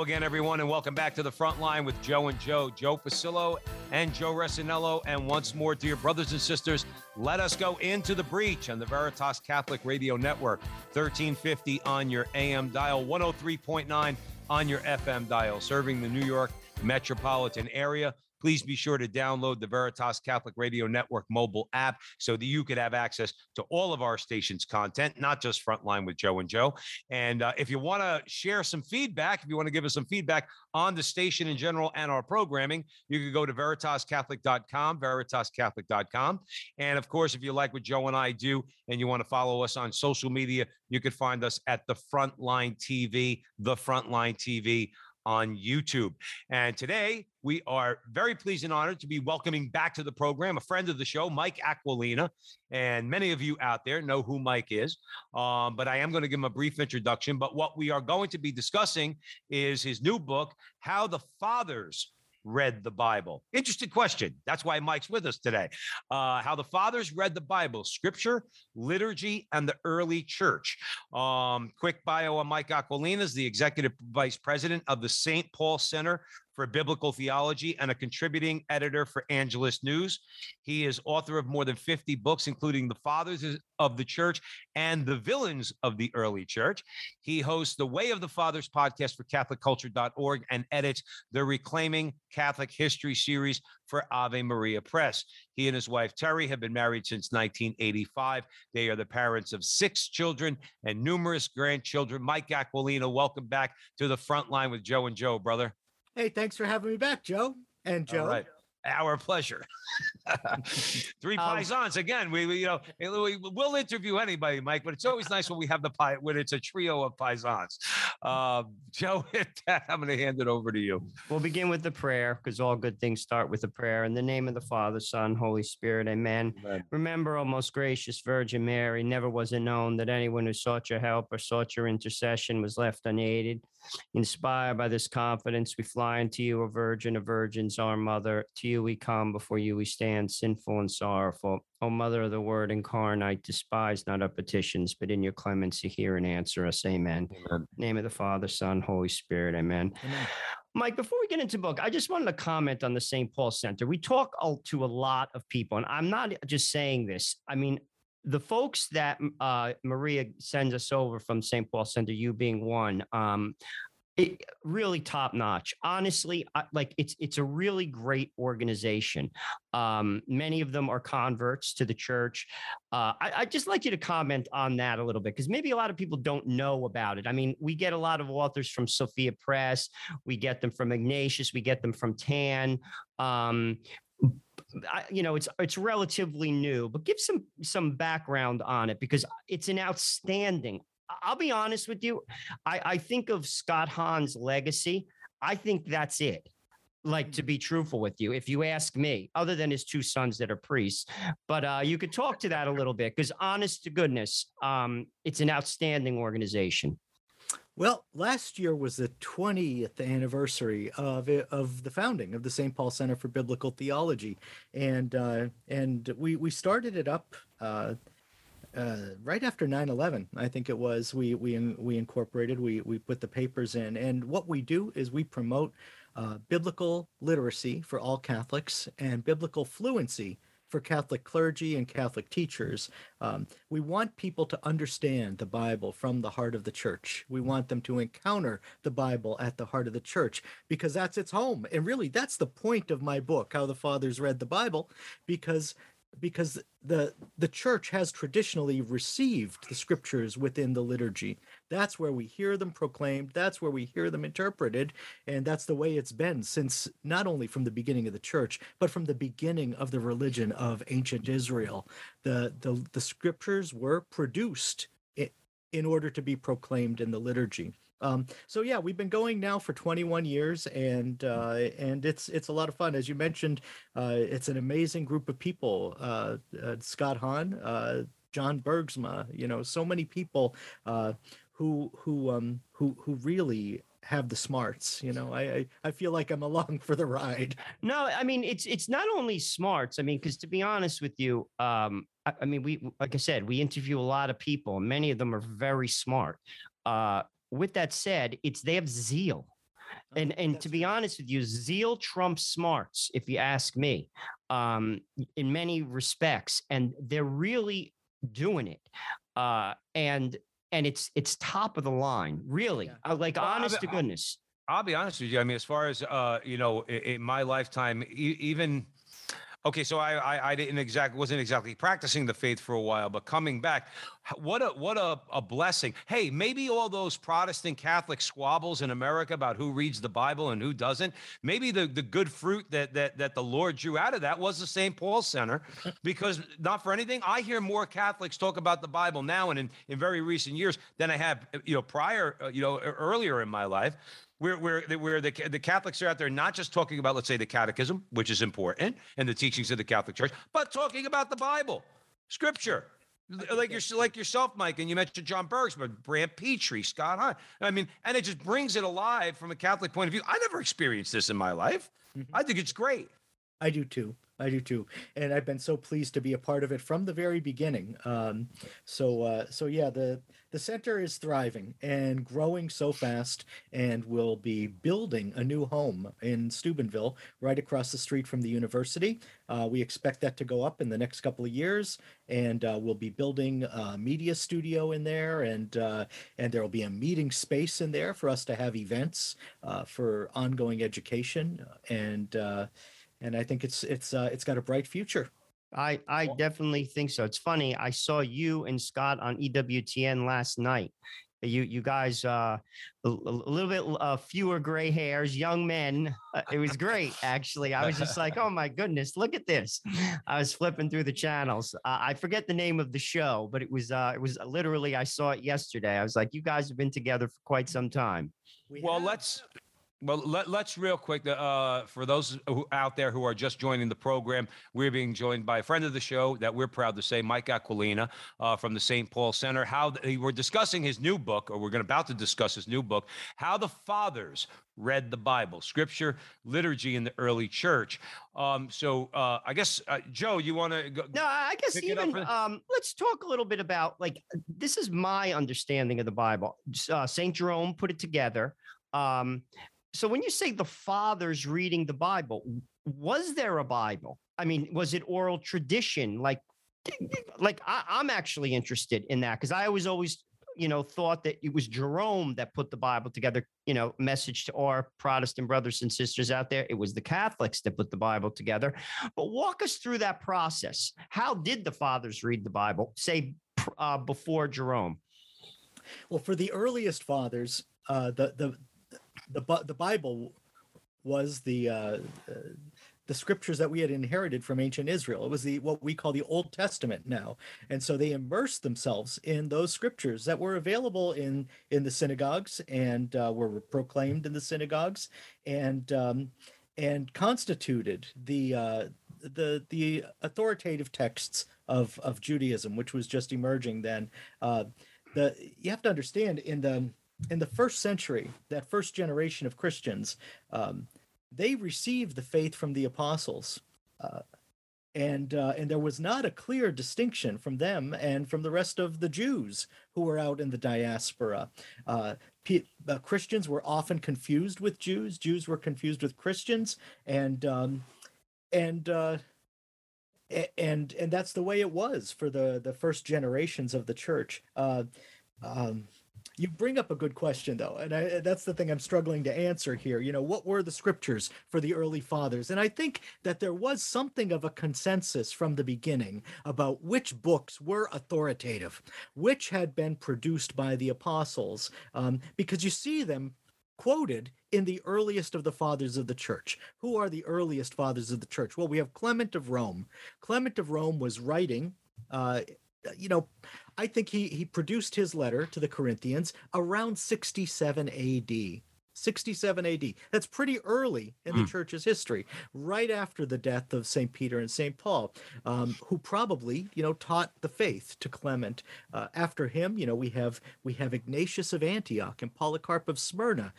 Again, everyone, and welcome back to the front line with Joe and Joe, Joe Pasillo and Joe Resinello. And once more, dear brothers and sisters, let us go into the breach on the Veritas Catholic Radio Network, 1350 on your AM dial, 103.9 on your FM dial, serving the New York metropolitan area please be sure to download the Veritas Catholic Radio Network mobile app so that you could have access to all of our station's content, not just Frontline with Joe and Joe. And uh, if you want to share some feedback, if you want to give us some feedback on the station in general and our programming, you can go to veritascatholic.com, veritascatholic.com. And of course, if you like what Joe and I do and you want to follow us on social media, you can find us at the Frontline TV, the Frontline TV on YouTube. And today we are very pleased and honored to be welcoming back to the program a friend of the show, Mike Aquilina. And many of you out there know who Mike is, um, but I am going to give him a brief introduction. But what we are going to be discussing is his new book, How the Fathers read the Bible? Interesting question. That's why Mike's with us today. Uh, how the fathers read the Bible, scripture, liturgy, and the early church. Um, quick bio on Mike Aquilina is the executive vice president of the St. Paul Center for Biblical Theology and a contributing editor for Angelus News. He is author of more than 50 books, including The Fathers of the Church and The Villains of the Early Church. He hosts the Way of the Fathers podcast for CatholicCulture.org and edits the Reclaiming Catholic History series for Ave Maria Press. He and his wife Terry have been married since 1985. They are the parents of six children and numerous grandchildren. Mike Aquilina, welcome back to the front line with Joe and Joe, brother. Hey, thanks for having me back, Joe and Joe. All right. Our pleasure. Three Um, paisans again. We, we you know we, will interview anybody, Mike, but it's always nice when we have the pie when it's a trio of paisans. Uh, Joe, with that, I'm going to hand it over to you. We'll begin with the prayer because all good things start with a prayer. In the name of the Father, Son, Holy Spirit, amen. Remember, O most gracious Virgin Mary, never was it known that anyone who sought your help or sought your intercession was left unaided. Inspired by this confidence, we fly unto you, O Virgin of Virgins, our Mother. To you we come, before you we stand, sinful and sorrowful. O Mother of the Word incarnate, despise not our petitions, but in your clemency hear and answer us. Amen. Amen. Name of the Father, Son, Holy Spirit. Amen. Mike, before we get into book, I just wanted to comment on the St. Paul Center. We talk to a lot of people, and I'm not just saying this. I mean, the folks that uh, Maria sends us over from St. Paul Center, you being one, um, it, really top notch. Honestly, I, like it's it's a really great organization. Um, many of them are converts to the church. Uh, I, I'd just like you to comment on that a little bit because maybe a lot of people don't know about it. I mean, we get a lot of authors from Sophia Press, we get them from Ignatius, we get them from Tan. Um, I, you know, it's it's relatively new, but give some some background on it because it's an outstanding. I'll be honest with you. I, I think of Scott Hahn's legacy. I think that's it. Like to be truthful with you, if you ask me, other than his two sons that are priests, but uh, you could talk to that a little bit because, honest to goodness, um, it's an outstanding organization. Well, last year was the 20th anniversary of of the founding of the St. Paul Center for Biblical Theology, and uh, and we we started it up. Uh, uh, right after 9-11 i think it was we we we incorporated we we put the papers in and what we do is we promote uh, biblical literacy for all catholics and biblical fluency for Catholic clergy and Catholic teachers. Um, we want people to understand the Bible from the heart of the church. We want them to encounter the Bible at the heart of the church because that's its home. And really, that's the point of my book, How the Fathers Read the Bible, because because the the church has traditionally received the scriptures within the liturgy. That's where we hear them proclaimed. That's where we hear them interpreted. And that's the way it's been since not only from the beginning of the church but from the beginning of the religion of ancient israel. The the, the scriptures were produced in order to be proclaimed in the liturgy um, so yeah, we've been going now for 21 years, and uh, and it's it's a lot of fun. As you mentioned, uh, it's an amazing group of people. Uh, uh, Scott Hahn, uh, John Bergsma, you know, so many people uh, who who um, who who really have the smarts. You know, I, I feel like I'm along for the ride. No, I mean it's it's not only smarts. I mean, because to be honest with you, um, I, I mean we like I said, we interview a lot of people, and many of them are very smart. Uh, with that said, it's they have zeal. And and That's to be honest with you, zeal trumps smarts, if you ask me, um, in many respects. And they're really doing it. Uh, and and it's it's top of the line, really. Yeah. Uh, like Well, honest mean, to goodness. I'll be honest with you. I mean, as far as uh, you know, in, in my lifetime, e- even okay. So I, I I didn't exactly wasn't exactly practicing the faith for a while, but coming back, what a what a, a blessing. Hey, maybe all those Protestant Catholic squabbles in America about who reads the Bible and who doesn't. Maybe the the good fruit that that that the Lord drew out of that was the St. Paul Center, because not for anything, I hear more Catholics talk about the Bible now and in in very recent years than I have you know prior uh, you know earlier in my life where where the- where the the Catholics are out there not just talking about let's say the Catechism, which is important, and the teachings of the Catholic Church, but talking about the Bible, Scripture. Like your, like yourself, Mike, and you mentioned John Bergs, but Brant Pitre, Scott Hahn. I mean, and it just brings it alive from a Catholic point of view. I never experienced this in my life. Mm-hmm. I think it's great. I do too. I do too, and I've been so pleased to be a part of it from the very beginning. Um, so, uh, so yeah, the the center is thriving and growing so fast, and will be building a new home in Steubenville, right across the street from the university. Uh, we expect that to go up in the next couple of years, and uh, we'll be building a media studio in there, and uh, and there will be a meeting space in there for us to have events uh, for ongoing education, and uh, and I think it's it's uh, it's got a bright future. I I definitely think so. It's funny. I saw you and Scott on EWTN last night. You you guys uh, a, a little bit uh, fewer gray hairs, young men. Uh, it was great, actually. I was just like, oh my goodness, look at this. I was flipping through the channels. Uh, I forget the name of the show, but it was uh, it was literally I saw it yesterday. I was like, you guys have been together for quite some time. We Well, have- let's well let, let's real quick uh, for those who, out there who are just joining the program, we're being joined by a friend of the show that we're proud to say, Mike Aquilina uh, from the St. Paul Center. How th- we're discussing his new book, or we're going about to discuss his new book, How the Fathers Read the Bible, Scripture, Liturgy in the Early Church. Um, so uh, I guess uh, Joe, you want to go? No, I guess Pick it up even for- um, let's talk a little bit about like this is my understanding of the Bible. Uh, Saint Jerome put it together. Um, so when you say the fathers reading the Bible, was there a Bible? I mean, was it oral tradition? Like, like I, I'm actually interested in that because I was always, you know, thought that it was Jerome that put the Bible together. You know, message to our Protestant brothers and sisters out there. It was the Catholics that put the Bible together. But walk us through that process. How did the fathers read the Bible? Say uh, before Jerome. well for the earliest fathers, uh, the the the the Bible was the uh, the scriptures that we had inherited from ancient Israel. It was the what we call the Old Testament now, and so they immersed themselves in those scriptures that were available in in the synagogues and uh, were proclaimed in the synagogues and um, and constituted the uh, the the authoritative texts of of Judaism, which was just emerging then. Uh, the you have to understand in the in the first century, that first generation of Christians, um, they received the faith from the apostles. Uh, and uh, and there was not a clear distinction from them and from the rest of the Jews who were out in the diaspora. Uh, P- uh, Christians were often confused with Jews. Jews were confused with Christians, and um, and uh, and and that's the way it was for the the first generations of the church. Uh, um, you bring up a good question though and I, that's the thing i'm struggling to answer here you know what were the scriptures for the early fathers and i think that there was something of a consensus from the beginning about which books were authoritative which had been produced by the apostles um, because you see them quoted in the earliest of the fathers of the church. Who are the earliest fathers of the church? Well, we have Clement of Rome. Clement of Rome was writing uh, you know, I think he he produced his letter to the Corinthians around 67 AD. 67 AD. That's pretty early in the mm. church's history, right after the death of St. Peter and St. Paul, um, who probably, you know, taught the faith to Clement. Uh, after him, you know, we have we have Ignatius of Antioch and Polycarp of Smyrna,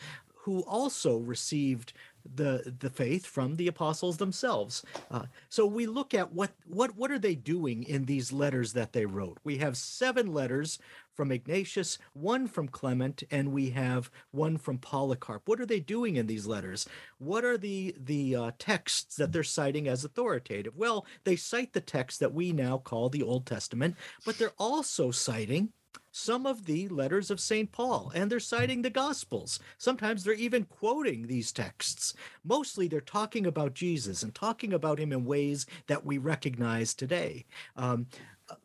who also received the the faith from the apostles themselves. Uh, so we look at what what what are they doing in these letters that they wrote. We have seven letters from Ignatius, one from Clement, and we have one from Polycarp. What are they doing in these letters? What are the the uh, texts that they're citing as authoritative? Well, they cite the text that we now call the Old Testament, but they're also citing some of the letters of St. Paul, and they're citing the Gospels. Sometimes they're even quoting these texts. Mostly they're talking about Jesus and talking about him in ways that we recognize today. Um,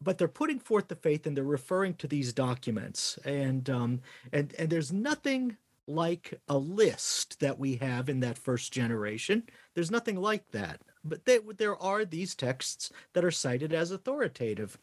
but they're putting forth the faith and they're referring to these documents. And um, and and there's nothing like a list that we have in that first generation. There's nothing like that. But they, there are these texts that are cited as authoritative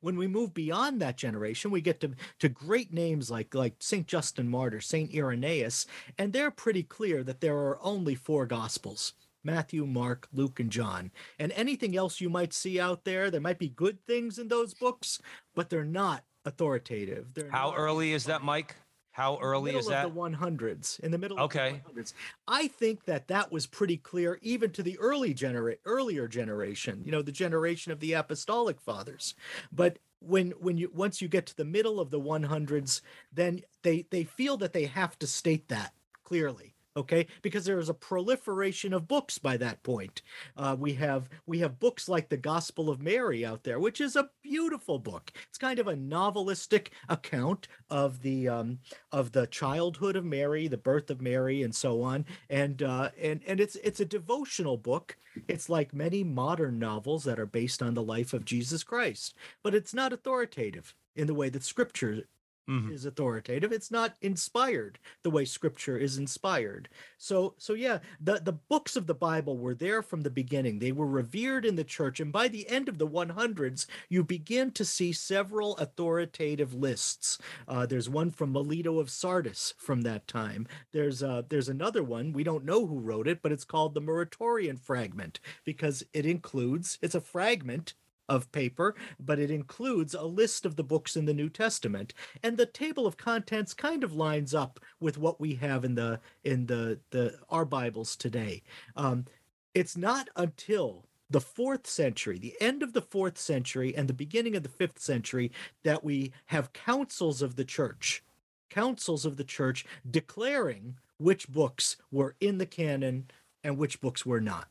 when we move beyond that generation we get to, to great names like like saint justin martyr saint irenaeus and they're pretty clear that there are only four gospels matthew mark luke and john. And anything else you might see out there there might be good things in those books but they're not authoritative. They're how early is that mike how early is that? the 100s. In the middle okay. of the 100s. I think that that was pretty clear even to the early genera- earlier generation, you know, the generation of the apostolic fathers. But when when you once you get to the middle of the 100s, then they they feel that they have to state that clearly okay? Because there is a proliferation of books by that point. Uh, we have we have books like the gospel of mary out there which is a beautiful book. It's kind of a novelistic account of the um, of the childhood of mary the birth of mary and so on. And uh, and and it's it's a devotional book. It's like many modern novels that are based on the life of jesus christ but it's not authoritative in the way that scripture mm-hmm. is authoritative it's not inspired the way scripture is inspired. So so yeah the the books of the bible were there from the beginning. They were revered in the church and by the end of the 100s you begin to see several authoritative lists. Uh, there's one from melito of sardis from that time. There's uh, there's another one we don't know who wrote it but it's called the Muratorian fragment because it includes it's a fragment of paper, but it includes a list of the books in the New Testament. And the table of contents kind of lines up with what we have in the in the the our Bibles today. Um, it's not until the fourth century, the end of the fourth century and the beginning of the fifth century, that we have councils of the church, councils of the church declaring which books were in the canon and which books were not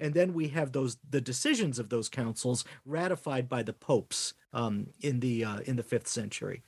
and then we have those the decisions of those councils ratified by the popes um, in the uh, in the fifth century.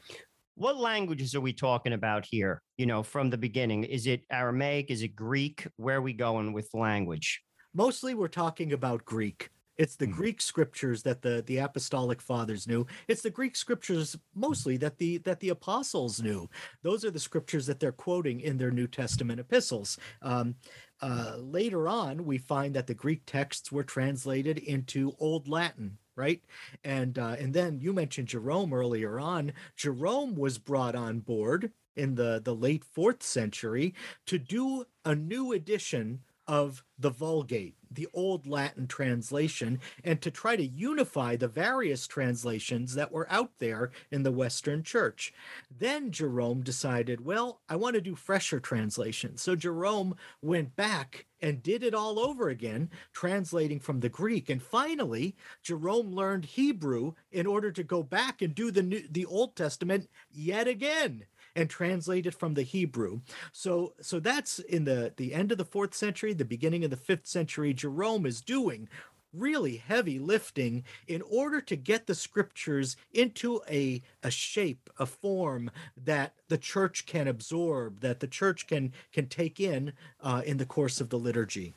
What languages are we talking about here? You know, from the beginning, is it Aramaic? Is it Greek? Where are we going with language? Mostly, we're talking about Greek. It's the mm-hmm. Greek scriptures that the the apostolic fathers knew. It's the Greek scriptures mostly that the that the apostles knew. Those are the scriptures that they're quoting in their New Testament epistles. Um, uh, later on, we find that the Greek texts were translated into Old Latin, right? And uh, and then you mentioned Jerome earlier on. Jerome was brought on board in the the late fourth century to do a new edition of the Vulgate, the old Latin translation, and to try to unify the various translations that were out there in the Western Church. Then Jerome decided, well, I want to do fresher translations. So Jerome went back and did it all over again, translating from the Greek. And finally, Jerome learned Hebrew in order to go back and do the New, the Old Testament yet again and translated from the Hebrew. So so that's in the the end of the 4th century, the beginning of the 5th century Jerome is doing really heavy lifting in order to get the scriptures into a, a shape, a form that the church can absorb, that the church can can take in uh, in the course of the liturgy.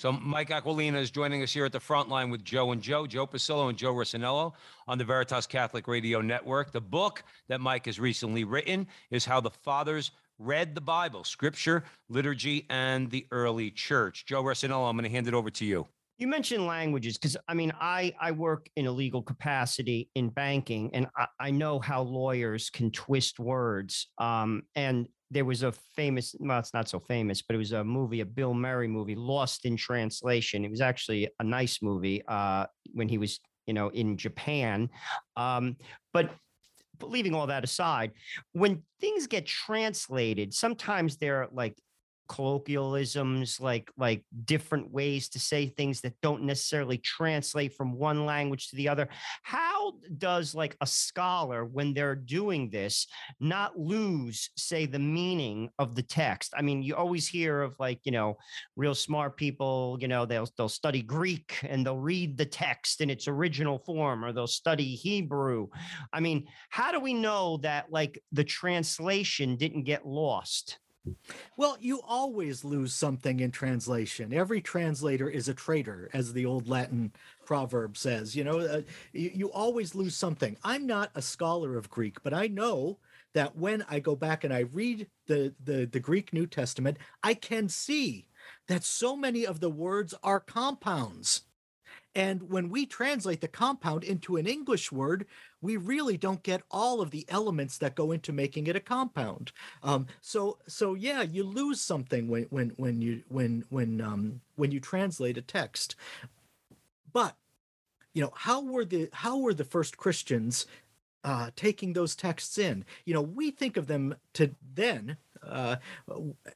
So Mike Aquilina is joining us here at the front line with Joe and Joe, Joe Pasillo and Joe Rossinello on the Veritas Catholic Radio Network. The book that Mike has recently written is How the Fathers Read the Bible, Scripture, Liturgy, and the Early Church. Joe Rossinello, I'm going to hand it over to you. You mentioned languages because I mean I I work in a legal capacity in banking and I, I know how lawyers can twist words. Um, and there was a famous well it's not so famous but it was a movie a Bill Murray movie Lost in Translation. It was actually a nice movie uh, when he was you know in Japan. Um, but leaving all that aside, when things get translated, sometimes they're like colloquialisms like like different ways to say things that don't necessarily translate from one language to the other. How does like a scholar when they're doing this not lose say the meaning of the text? I mean you always hear of like you know real smart people you know they'll they'll study greek and they'll read the text in its original form or they'll study hebrew. I mean how do we know that like the translation didn't get lost well, you always lose something in translation. Every translator is a traitor, as the old Latin proverb says. You know, uh, you, you always lose something. I'm not a scholar of Greek, but I know that when I go back and I read the, the, the Greek New Testament, I can see that so many of the words are compounds. And when we translate the compound into an English word, we really don't get all of the elements that go into making it a compound. Um, so, so yeah, you lose something when when when you when when um, when you translate a text. But you know, how were the how were the first Christians uh, taking those texts in? You know, we think of them to then uh,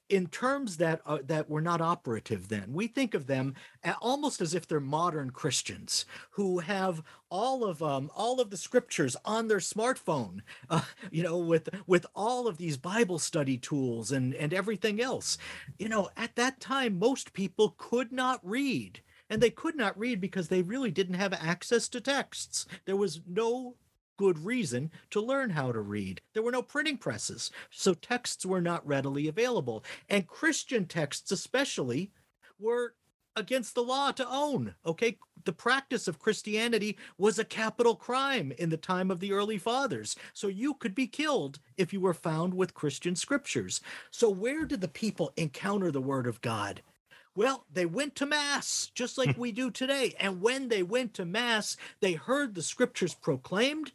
in terms that uh, that were not operative then. We think of them almost as if they're modern Christians who have all of um, all of the scriptures on their smartphone, uh, you know, with with all of these Bible study tools and and everything else. You know, at that time, most people could not read and they could not read because they really didn't have access to texts. There was no good reason to learn how to read. There were no printing presses, so texts were not readily available. And Christian texts, especially, were against the law to own. Okay. The practice of Christianity was a capital crime in the time of the early fathers. So you could be killed if you were found with Christian scriptures. So where did the people encounter the word of God? Well, they went to Mass just like hmm. we do today. And when they went to Mass, they heard the scriptures proclaimed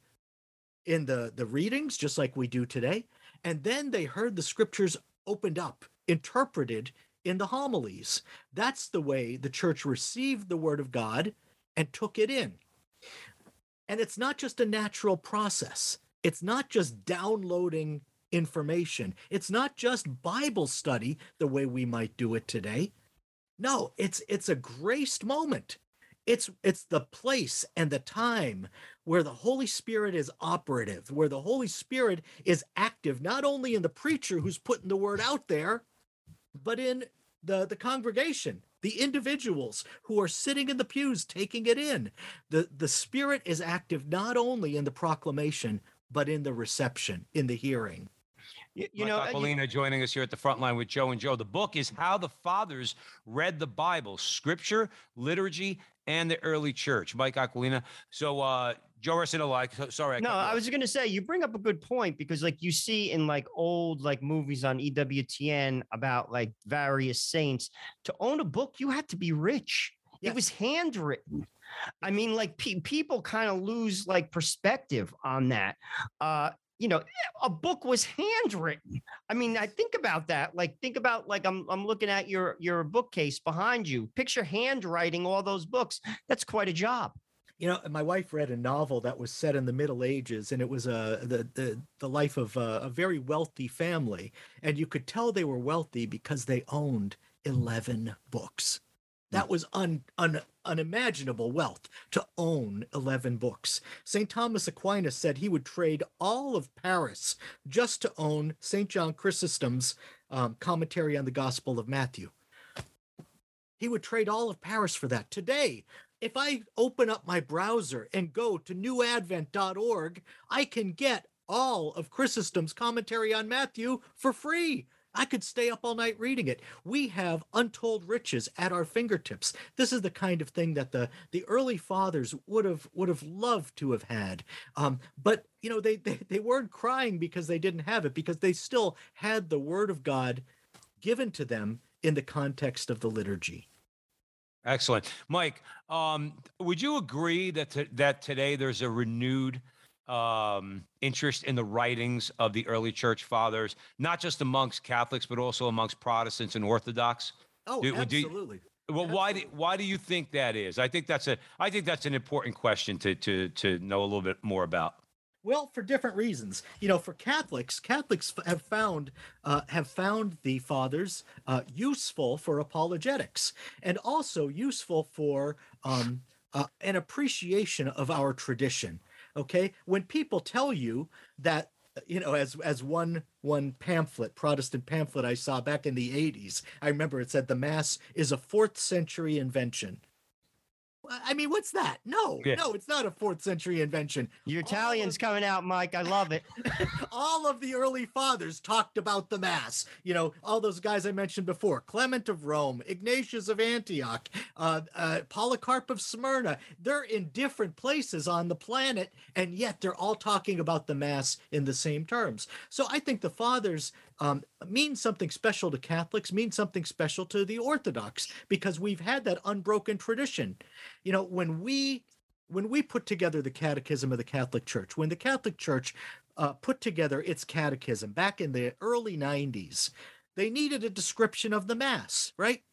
in the the readings just like we do today. And then they heard the scriptures opened up interpreted in the homilies. That's the way the church received the word of god and took it in. And it's not just a natural process. It's not just downloading information. It's not just bible study the way we might do it today. No it's it's a graced moment it's it's the place and the time where the Holy Spirit is operative, where the Holy Spirit is active, not only in the preacher who's putting the word out there, but in the, the congregation, the individuals who are sitting in the pews taking it in. The, the Spirit is active not only in the proclamation, but in the reception, in the hearing. You, you know, Aquilina joining us here at the front line with Joe and Joe. The book is How the Fathers Read the Bible, Scripture, Liturgy, and the Early Church. Mike Aquilina. So, uh, Joe Rossinello, like, sorry. I no, I was going to say you bring up a good point because, like, you see in like old like movies on EWTN about like various saints to own a book, you had to be rich. Yes. It was handwritten. I mean, like pe- people kind of lose like perspective on that. Uh, you know, a book was handwritten. I mean, I think about that. Like, think about like I'm I'm looking at your your bookcase behind you. Picture handwriting all those books. That's quite a job. You know, my wife read a novel that was set in the Middle Ages, and it was a uh, the the the life of a, a very wealthy family, and you could tell they were wealthy because they owned eleven books. That was un, un, unimaginable wealth to own 11 books. St. Thomas Aquinas said he would trade all of Paris just to own St. John Chrysostom's um, commentary on the Gospel of Matthew. He would trade all of Paris for that. Today, if I open up my browser and go to newadvent.org, I can get all of Chrysostom's commentary on Matthew for free. I could stay up all night reading it. We have untold riches at our fingertips. This is the kind of thing that the the early fathers would have would have loved to have had. Um, but you know, they, they they weren't crying because they didn't have it, because they still had the word of God given to them in the context of the liturgy. Excellent, Mike. Um, would you agree that that today there's a renewed um, interest in the writings of the early church fathers, not just amongst Catholics, but also amongst Protestants and Orthodox? Oh, Do- absolutely. Well, why do, why do you think that is? I think that's a I think that's an important question to to to know a little bit more about. Well, for different reasons. You know, for Catholics, Catholics have found uh, have found the fathers uh, useful for apologetics and also useful for um, uh, an appreciation of our tradition. Okay, when people tell you that you know as as one one pamphlet protestant pamphlet i saw back in the 80s i remember it said the mass is a fourth century invention i mean what's that no Yeah. no it's not a fourth century invention Your Italian's of- coming out, Mike. I love it. all of the early fathers talked about the mass you know all those guys i mentioned before clement of rome ignatius of antioch uh, uh, polycarp of smyrna they're in different places on the planet and yet they're all talking about the mass in the same terms so i think the fathers um, mean something special to catholics mean something special to the orthodox because we've had that unbroken tradition you know when we when we put together the catechism of the catholic church when the catholic church uh, put together its catechism back in the early 90s, they needed a description of the Mass, right?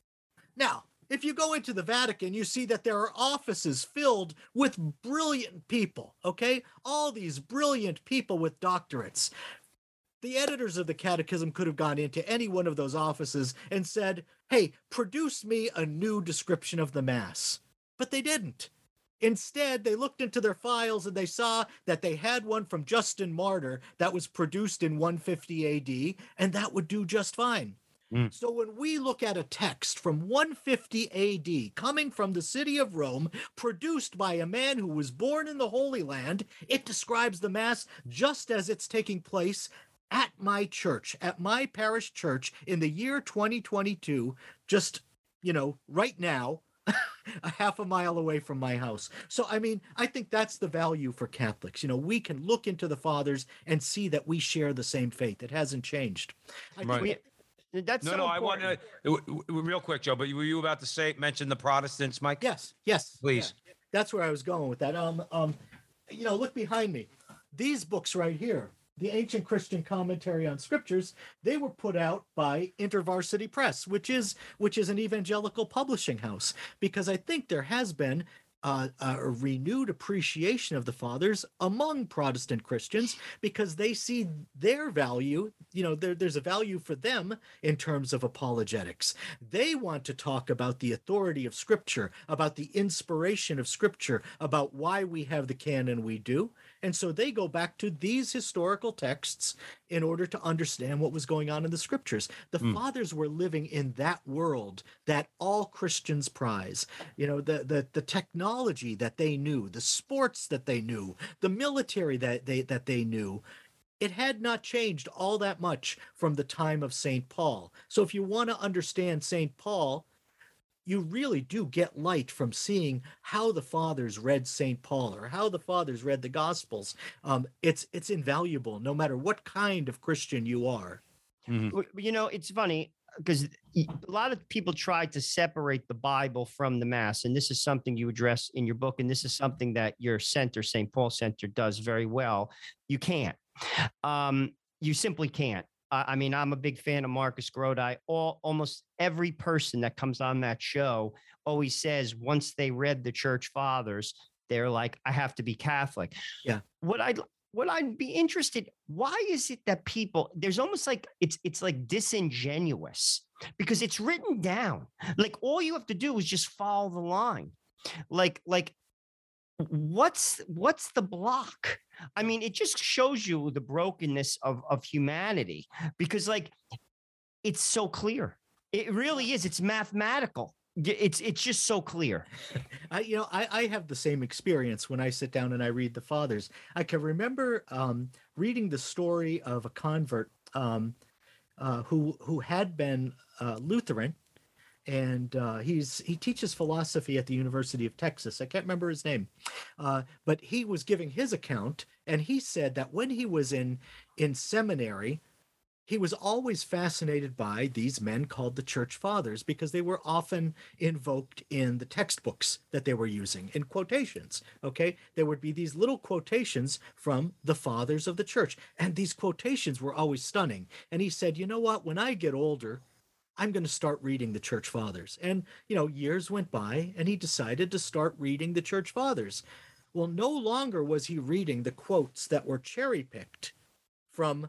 Now, if you go into the Vatican, you see that there are offices filled with brilliant people, okay? All these brilliant people with doctorates. The editors of the catechism could have gone into any one of those offices and said, hey, produce me a new description of the Mass. But they didn't. Instead, they looked into their files and they saw that they had one from Justin Martyr that was produced in 150 AD, and that would do just fine. Mm. So when we look at a text from 150 AD coming from the city of Rome, produced by a man who was born in the Holy Land, it describes the Mass just as it's taking place at my church, at my parish church in the year 2022, just, you know, right now, a half a mile away from my house. So, I mean, I think that's the value for Catholics. You know, we can look into the fathers and see that we share the same faith. It hasn't changed. I think Right. We- That's No, so no, I want to w- w- real quick, Joe. But were you about to say mention the Protestants, Mike? Yes, yes. Please. yeah. That's where I was going with that. Um, um, you know, look behind me. These books right here, the Ancient Christian Commentary on Scriptures, they were put out by InterVarsity Press, which is which is an evangelical publishing house. Because I think there has been uh, a renewed appreciation of the fathers among Protestant Christians because they see their value. You know, there, there's a value for them in terms of apologetics. They want to talk about the authority of Scripture, about the inspiration of Scripture, about why we have the canon we do. And so they go back to these historical texts in order to understand what was going on in the scriptures. The hmm. fathers were living in that world that all Christians prize. You know, the, the the technology that they knew, the sports that they knew, the military that they that they knew. It had not changed all that much from the time of St. Paul. So if you want to understand St. Paul, you really do get light from seeing how the fathers read St. Paul or how the fathers read the Gospels. Um, it's it's invaluable, no matter what kind of Christian you are. W- You know, it's funny because a lot of people try to separate the Bible from the Mass, and this is something you address in your book, and this is something that your center, St. Paul Center, does very well. You can't. Um, you simply can't. I I mean, I'm a big fan of Marcus Grodi. All almost every person that comes on that show always says once they read the Church Fathers, they're like, I have to be Catholic. Yeah. What I'd what I'd be interested, why is it that people there's almost like it's it's like disingenuous because it's written down. Like all you have to do is just follow the line. Like like what's what's the block? I mean, it just shows you the brokenness of of humanity because like it's so clear. It really is. It's mathematical. it's it's just so clear. I, you know, I, I have the same experience when I sit down and I read the fathers. I can remember um, reading the story of a convert um, uh, who who had been uh, Lutheran, and uh, he's he teaches philosophy at the University of Texas. I can't remember his name, uh, but he was giving his account, and he said that when he was in in seminary, he was always fascinated by these men called the church fathers because they were often invoked in the textbooks that they were using in quotations okay? There would be these little quotations from the fathers of the church and these quotations were always stunning. And he said you know what? When i get older i'm going to start reading the church fathers and you know years went by and he decided to start reading the church fathers well no longer was he reading the quotes that were cherry picked from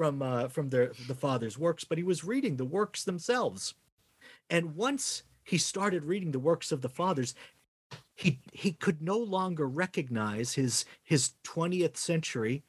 from uh, from the the father's works, but he was reading the works themselves. And once he started reading the works of the fathers, he he could no longer recognize his his 20th century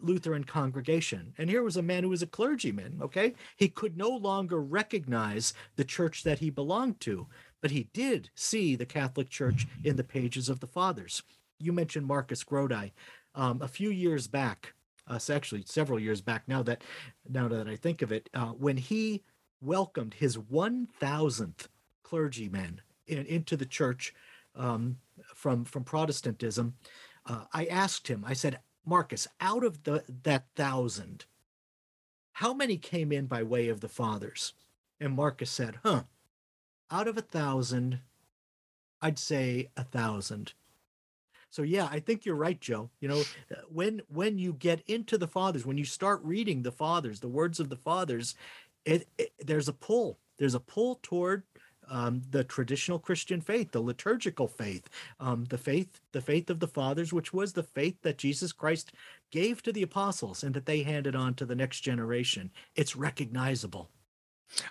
Lutheran congregation. And here was a man who was a clergyman, okay? He could no longer recognize the church that he belonged to, but he did see the Catholic Church in the pages of the fathers. You mentioned Marcus Grodi. Um, a few years back, uh, actually several years back now that now that I think of it, uh, when he welcomed his 1000th clergyman in, into the church um, from from Protestantism, uh, I asked him. I said, Marcus, out of the that thousand, how many came in by way of the fathers? And Marcus said, Huh, out of a thousand, I'd say a thousand. So yeah, I think you're right, Joe. You know, when when you get into the fathers, when you start reading the fathers, the words of the fathers, it, it there's a pull. There's a pull toward um, the traditional Christian faith, the liturgical faith, um, the faith, the faith of the fathers, which was the faith that Jesus Christ gave to the apostles and that they handed on to the next generation. It's recognizable.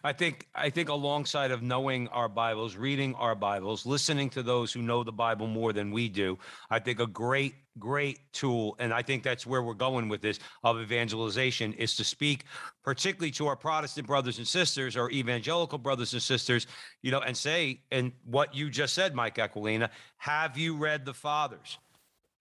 I think I think alongside of knowing our Bibles, reading our Bibles, listening to those who know the Bible more than we do, I think a great great tool and I think that's where we're going with this of evangelization is to speak particularly to our Protestant brothers and sisters or evangelical brothers and sisters, you know, and say and what you just said Mike Aquilina, have you read the fathers?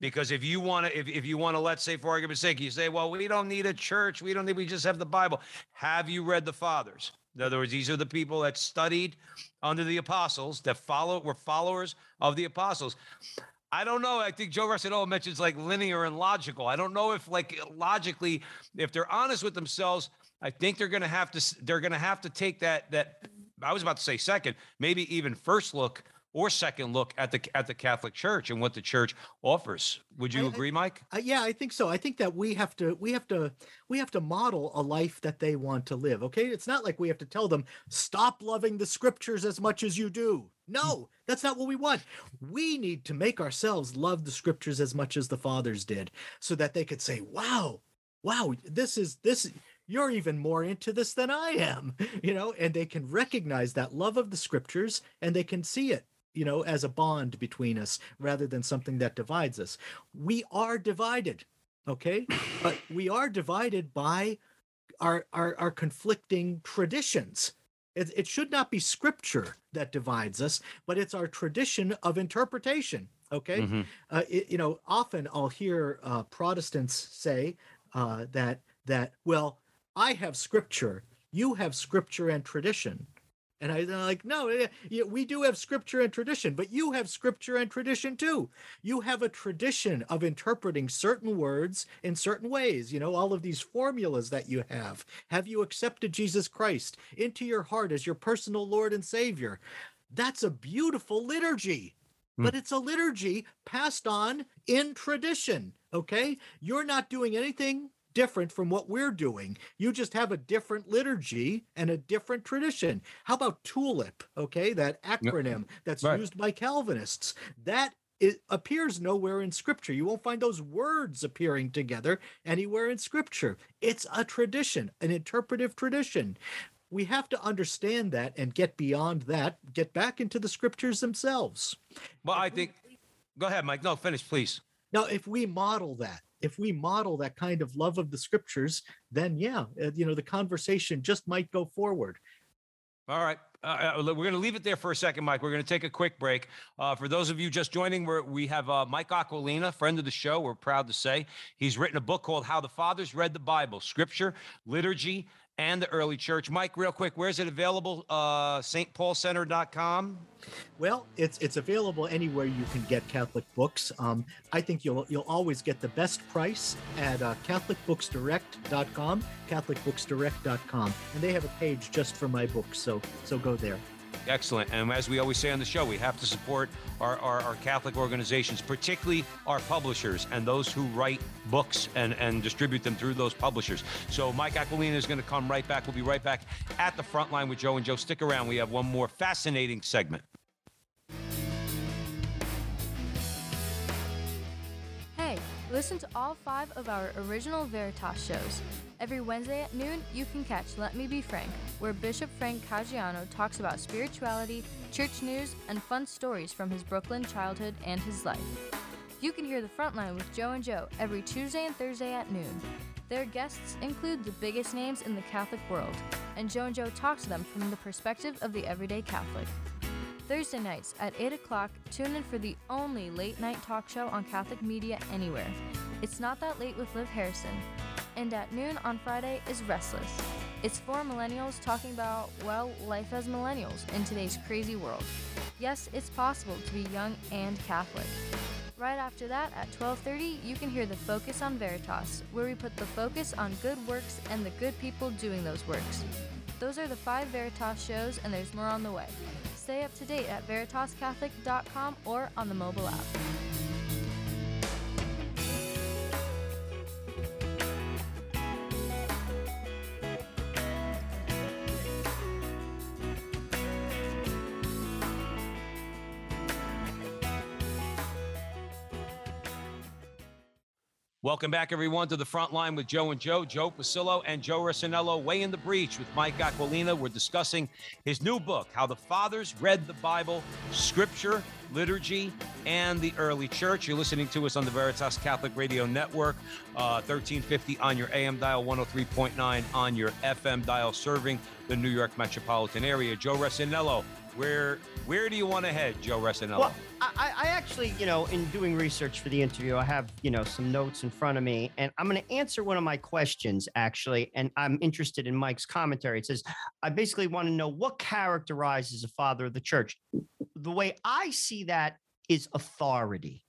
Because if you want to, if, if you want to, let's say for argument's sake, you say, well, we don't need a church. We don't need, we just have the Bible. Have you read the fathers? In other words, these are the people that studied under the apostles, that follow, were followers of the apostles. I don't know. I think Joe Rossinello mentions like linear and logical. I don't know if like logically, if they're honest with themselves, I think they're going to have to, they're to have to take that, that I was about to say second, maybe even first look or second look at the at the Catholic Church and what the church offers. Would you I- I- agree, Mike? Uh, yeah, I think so. I think that we have to we have to we have to model a life that they want to live. Okay, it's not like we have to tell them stop loving the scriptures as much as you do. No, that's not what we want. We need to make ourselves love the scriptures as much as the fathers did, so that they could say, "Wow, wow, this is this." You're even more into this than I am, you know, and they can recognize that love of the scriptures and they can see it you know, as a bond between us rather than something that divides us. We are divided, okay? But we are divided by our our, our conflicting traditions. It, it should not be scripture that divides us, but it's our tradition of interpretation. Okay, Mhm. uh, it- you know, often I'll hear uh, Protestants say uh, that that well, I have scripture, you have scripture and tradition, and I, they're like, no, yeah, we do have scripture and tradition, but you have scripture and tradition too. You have a tradition of interpreting certain words in certain ways. You know, all of these formulas that you have. Have you accepted Jesus Christ into your heart as your personal Lord and Savior? That's a beautiful liturgy. Hmm. But it's a liturgy passed on in tradition. Okay. You're not doing anything different from what we're doing. You just have a different liturgy and a different tradition. How about TULIP? Okay, that acronym that's Right. used by Calvinists. That it appears nowhere in scripture. You won't find those words appearing together anywhere in scripture. It's a tradition, an interpretive tradition. We have to understand that and get beyond that, get back into the scriptures themselves. Well, I think. Go ahead, Mike. No, finish, please. Now, if we model that, if we model that kind of love of the scriptures, then yeah, uh, you know, the conversation just might go forward. All right. Uh, we're going to leave it there for a second, Mike. We're going to take a quick break. Uh, for those of you just joining, we have uh, Mike Aquilina, friend of the show. We're proud to say he's written a book called "How the Fathers Read the Bible: Scripture, Liturgy, and the Early Church." Mike, real quick, where's it available? Uh, StPaulCenter.com. Well, it's it's available anywhere you can get Catholic books. Um, I think you'll you'll always get the best price at uh, CatholicBooksDirect.com, CatholicBooksDirect.com, and they have a page just for my books. So so go there. Excellent. And as we always say on the show, we have to support our, our, our, Catholic organizations, particularly our publishers and those who write books and, and distribute them through those publishers. So Mike Aquilina is going to come right back. We'll be right back at the front line with Joe and Joe. Stick around. We have one more fascinating segment. Listen to all five of our original Veritas shows. Every Wednesday at noon, you can catch Let Me Be Frank, where Bishop Frank Caggiano talks about spirituality, church news, and fun stories from his Brooklyn childhood and his life. You can hear the Frontline with Joe and Joe every Tuesday and Thursday at noon. Their guests include the biggest names in the Catholic world, and Joe and Joe talk to them from the perspective of the everyday Catholic. Thursday nights at 8 o'clock, tune in for the only late night talk show on Catholic media anywhere. It's Not That Late with Liv Harrison, and at noon on Friday is Restless. It's four millennials talking about, well, life as millennials in today's crazy world. Yes, it's possible to be young and Catholic. Right after that, at 12:30, you can hear the Focus on Veritas, where we put the focus on good works and the good people doing those works. Those are the five Veritas shows, and there's more on the way. Stay up to date at veritascatholic.com or on the mobile app. Welcome back, everyone, to the front line with Joe and Joe, Joe Pasillo and Joe Resinello. Way in the breach with Mike Aquilina. We're discussing his new book, How the Fathers Read the Bible, Scripture, Liturgy, and the Early Church. You're listening to us on the Veritas Catholic Radio Network, uh, 1350 on your AM dial, 103.9 on your FM dial, serving the New York metropolitan area. Joe Resinello, where where do you want to head, Joe Resinello? Well, I, I actually, you know, in doing research for the interview, I have, you know, some notes in front of me, and I'm going to answer one of my questions actually, and I'm interested in Mike's commentary. It says, I basically want to know what characterizes a father of the church. The way I see that is authority.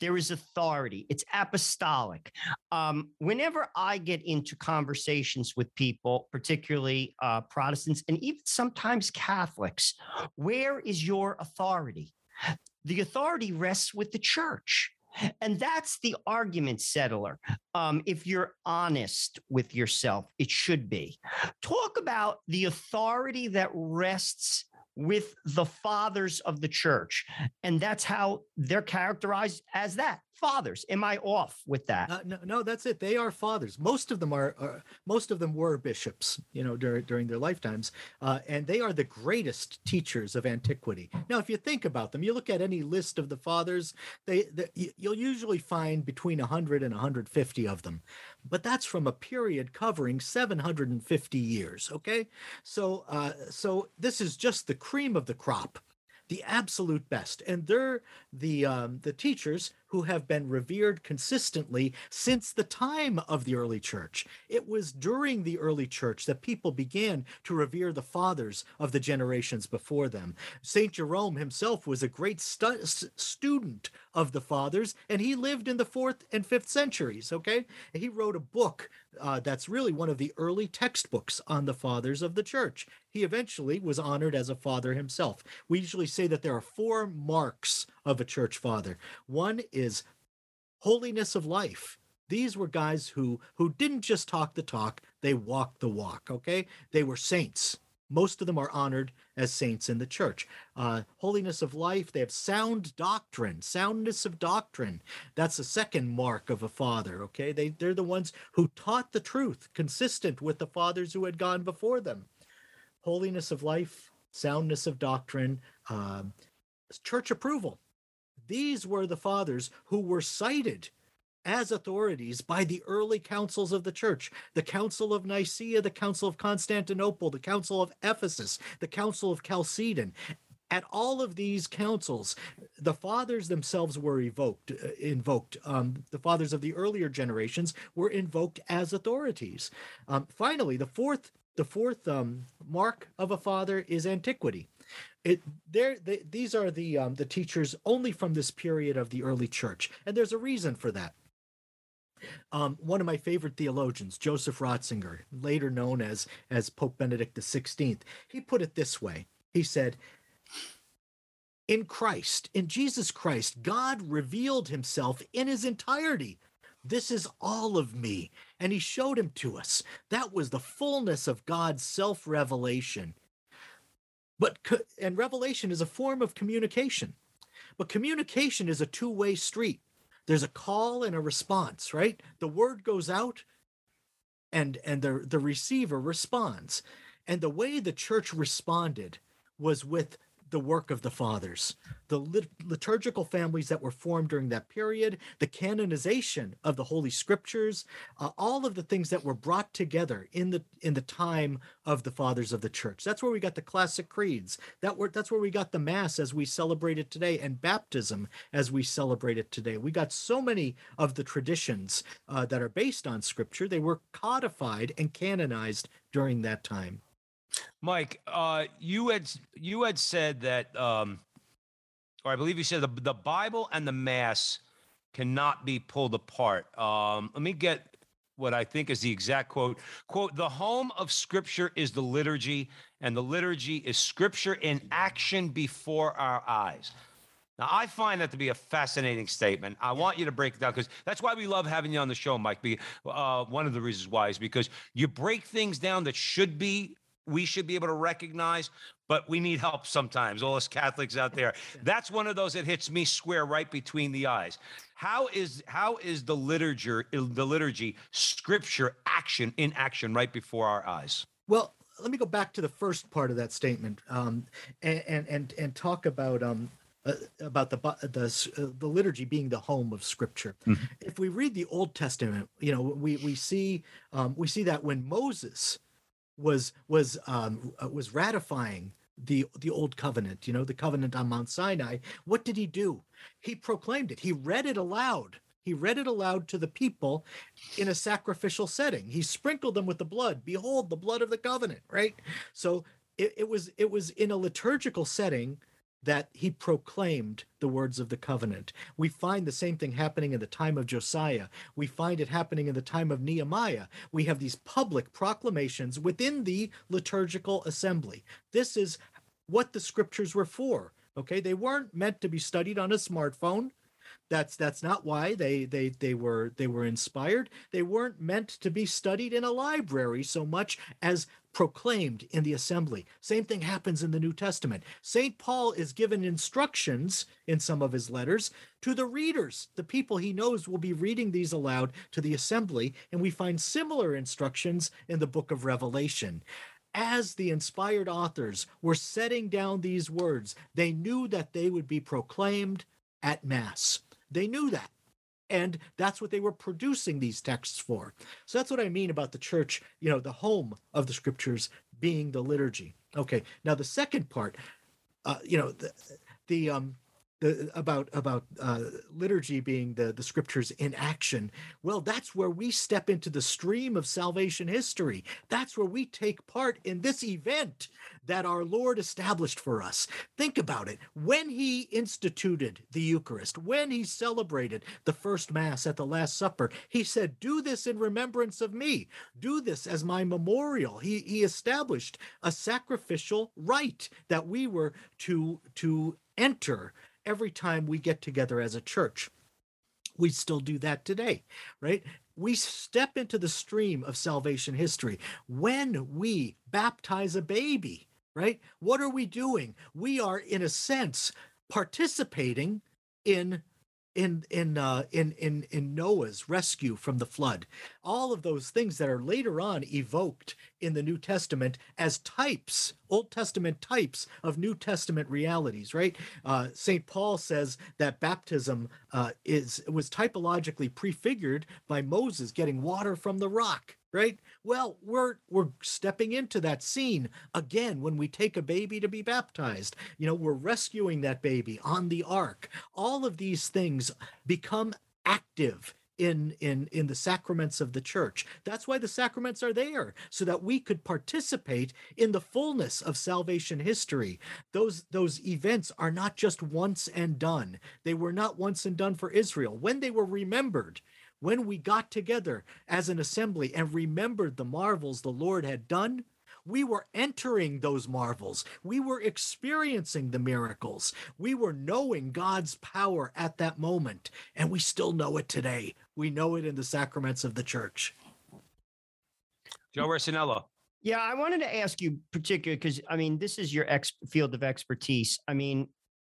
There is authority. It's apostolic. Um, whenever I get into conversations with people, particularly uh, Protestants and even sometimes Catholics, where is your authority? The authority rests with the church. And that's the argument settler. Um, if you're honest with yourself, it should be. Talk about the authority that rests with the fathers of the church. And that's how they're characterized as that fathers. Am I off with that? Uh, no, no, that's it. They are fathers. Most of them are, are most of them were bishops, you know, during during their lifetimes, uh, and they are the greatest teachers of antiquity. Now, if you think about them, you look at any list of the fathers, they, they you'll usually find between 100 and 150 of them, but that's from a period covering 750 years. Okay, so uh, so this is just the cream of the crop the absolute best and they're the um, the teachers who have been revered consistently since the time of the early church. It was during the early church that people began to revere the fathers of the generations before them. St. Jerome himself was a great stu- student of the fathers, and he lived in the fourth and fifth centuries. Okay. He wrote a book uh, that's really one of the early textbooks on the fathers of the church. He eventually was honored as a father himself. We usually say that there are four marks of a church father. One holiness of life. These were guys who who didn't just talk the talk, they walked the walk, okay? They were saints. Most of them are honored as saints in the church. Uh, holiness of life, they have sound doctrine, soundness of doctrine. That's the second mark of a father, okay? They, they're the ones who taught the truth, consistent with the fathers who had gone before them. Holiness of life, soundness of doctrine, uh, church approval. These were the fathers who were cited as authorities by the early councils of the church the Council of Nicaea, the Council of Constantinople, the Council of Ephesus, the Council of Chalcedon. At all of these councils, the fathers themselves were evoked, uh, invoked. Um, the fathers of the earlier generations were invoked as authorities. Um, finally, the fourth, the fourth um, mark of a father is antiquity. It there they, these are the um, the teachers only from this period of the early church, and there's a reason for that. Um, one of my favorite theologians, Joseph Ratzinger, later known as as Pope Benedict XVI, he put it this way. He said, "In Christ, in Jesus Christ, God revealed Himself in His entirety." This is all of me. And he showed him to us. That was the fullness of God's self But, and revelation is a form of communication. But communication is a two way street. There's a call and a response right? The word goes out and and the the receiver responds. And the way the church responded was with the work of the fathers, the lit- liturgical families that were formed during that period, the canonization of the Holy Scriptures, uh, all of the things that were brought together in the in the time of the fathers of the church. That's where we got the classic creeds. That were that's where we got the Mass as we celebrate it today, and baptism as we celebrate it today. We got so many of the traditions uh, that are based on Scripture. They were codified and canonized during that time. Mike, uh, you had you had said that, um, or I believe you said the the Bible and the Mass cannot be pulled apart. Um, let me get what I think is the exact quote. Quote: "The home of Scripture is the liturgy, and the liturgy is Scripture in action before our eyes." Now, I find that to be a fascinating statement. I want you to break it down because that's why we love having you on the show, Mike. Be, uh, one of the reasons why is because you break things down that should be we should be able to recognize, but we need help sometimes. All us Catholics out there. That's one of those that hits me square right between the eyes. How is how is the liturgy the liturgy scripture action in action right before our eyes? Well, let me go back to the first part of that statement um, and, and and and talk about um, uh, about the the uh, the liturgy being the home of Scripture. Mm-hmm. If we read the Old Testament, you know, we we see um, we see that when Moses was was um, uh, was ratifying the the old covenant you know the covenant on mount sinai. What did he do? He proclaimed it. He read it aloud. He read it aloud to the people in a sacrificial setting. He sprinkled them with the blood. Behold the blood of the covenant right? So it, it was it was in a liturgical setting that he proclaimed the words of the covenant. We find the same thing happening in the time of Josiah. We find it happening in the time of Nehemiah. We have these public proclamations within the liturgical assembly. This is what the scriptures were for. Okay, they weren't meant to be studied on a smartphone. That's that's not why they they they were they were inspired. They weren't meant to be studied in a library so much as proclaimed in the assembly. Same thing happens in the New Testament. St. Paul is given instructions in some of his letters to the readers, the people he knows will be reading these aloud to the assembly, and we find similar instructions in the book of Revelation as the inspired authors were setting down these words, they knew that they would be proclaimed at Mass. They knew that. And that's what they were producing these texts for. So that's what I mean about the church, you know, the home of the scriptures being the liturgy. Okay. Now the second part, uh, you know, the, the um the, about about uh, liturgy being the the scriptures in action. Well that's where we step into the stream of salvation history. That's where we take part in this event that our lord established for us. Think about it. When he instituted the eucharist when he celebrated the first mass at the last supper he said do this in remembrance of me. Do this as my memorial. He he established a sacrificial rite that we were to to enter every time we get together as a church. We still do that today, right? We step into the stream of salvation history when we baptize a baby, right? What are we doing? We are, in a sense, participating in in in uh, in in in Noah's rescue from the flood. All of those things that are later on evoked in the New Testament as types, Old Testament types of New Testament realities, right? Uh, St. Paul says that baptism uh, is was typologically prefigured by Moses getting water from the rock right well we're we're stepping into that scene again when we take a baby to be baptized you know we're rescuing that baby on the ark all of these things become active in in in the sacraments of the church. That's why the sacraments are there so that we could participate in the fullness of salvation history. Those those events are not just once and done. They were not once and done for israel. When they were remembered when we got together as an assembly and remembered the marvels the Lord had done, we were entering those marvels. We were experiencing the miracles. We were knowing God's power at that moment, and we still know it today. We know it in the sacraments of the church. Joe Resinello. Yeah, I wanted to ask you particularly because I mean, this is your ex- field of expertise. I mean,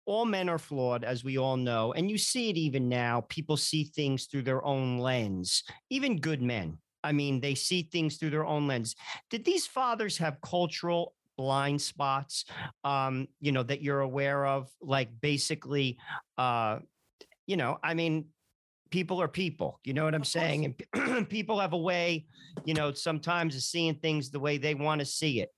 all men are flawed, as we all know. And you see it even now. People see things through their own lens, even good men. I mean, they see things through their own lens. Did these fathers have cultural blind spots, um, you know, that you're aware of? Like basically, uh, you know, I mean, people are people, you know what I'm saying? And people have a way, you know, sometimes of seeing things the way they want to see it.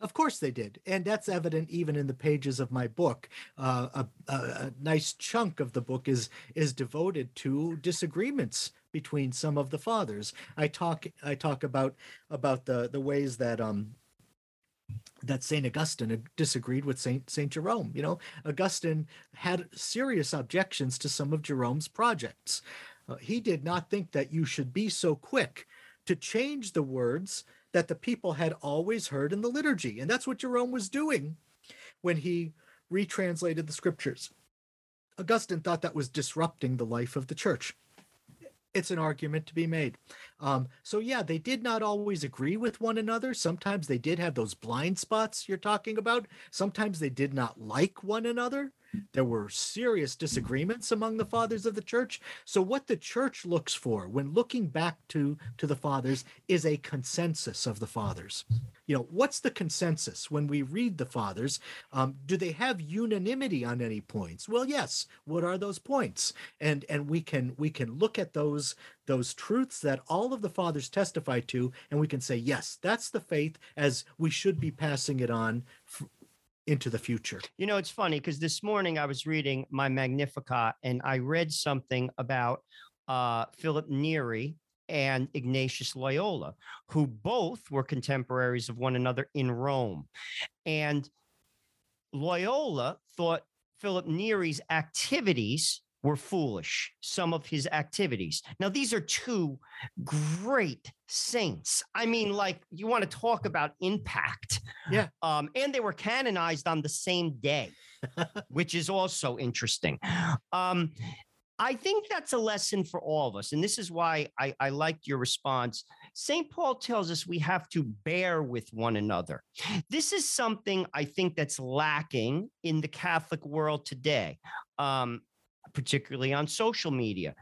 Of course they did, and that's evident even in the pages of my book. Uh, a, a, a, nice chunk of the book is is devoted to disagreements between some of the fathers. I talk I talk about about the the ways that um that Saint Augustine disagreed with Saint Saint Jerome. You know, Augustine had serious objections to some of Jerome's projects. Uh, he did not think that you should be so quick to change the words that the people had always heard in the liturgy. And that's what Jerome was doing when he retranslated the scriptures. Augustine thought that was disrupting the life of the church. It's an argument to be made. Um, so, yeah, they did not always agree with one another. Sometimes they did have those blind spots you're talking about. Sometimes they did not like one another. There were serious disagreements among the fathers of the church. So what the church looks for when looking back to to the fathers is a consensus of the fathers. You know, what's the consensus when we read the fathers? Um, do they have unanimity on any points? Well, yes. What are those points? And and we can we can look at those those truths that all of the fathers testify to, and we can say, yes, that's the faith as we should be passing it on into the future. You know, it's funny because this morning I was reading my Magnificat and I read something about uh, Philip Neri and Ignatius Loyola, who both were contemporaries of one another in Rome. And Loyola thought Philip Neri's activities were foolish, some of his activities. Now, these are two great saints. I mean, like, you want to talk about impact. Yeah. Um, and they were canonized on the same day, which is also interesting. Um, I think that's a lesson for all of us. And this is why I, I liked your response. St. Paul tells us we have to bear with one another. This is something I think that's lacking in the Catholic world today. Um, particularly on social media.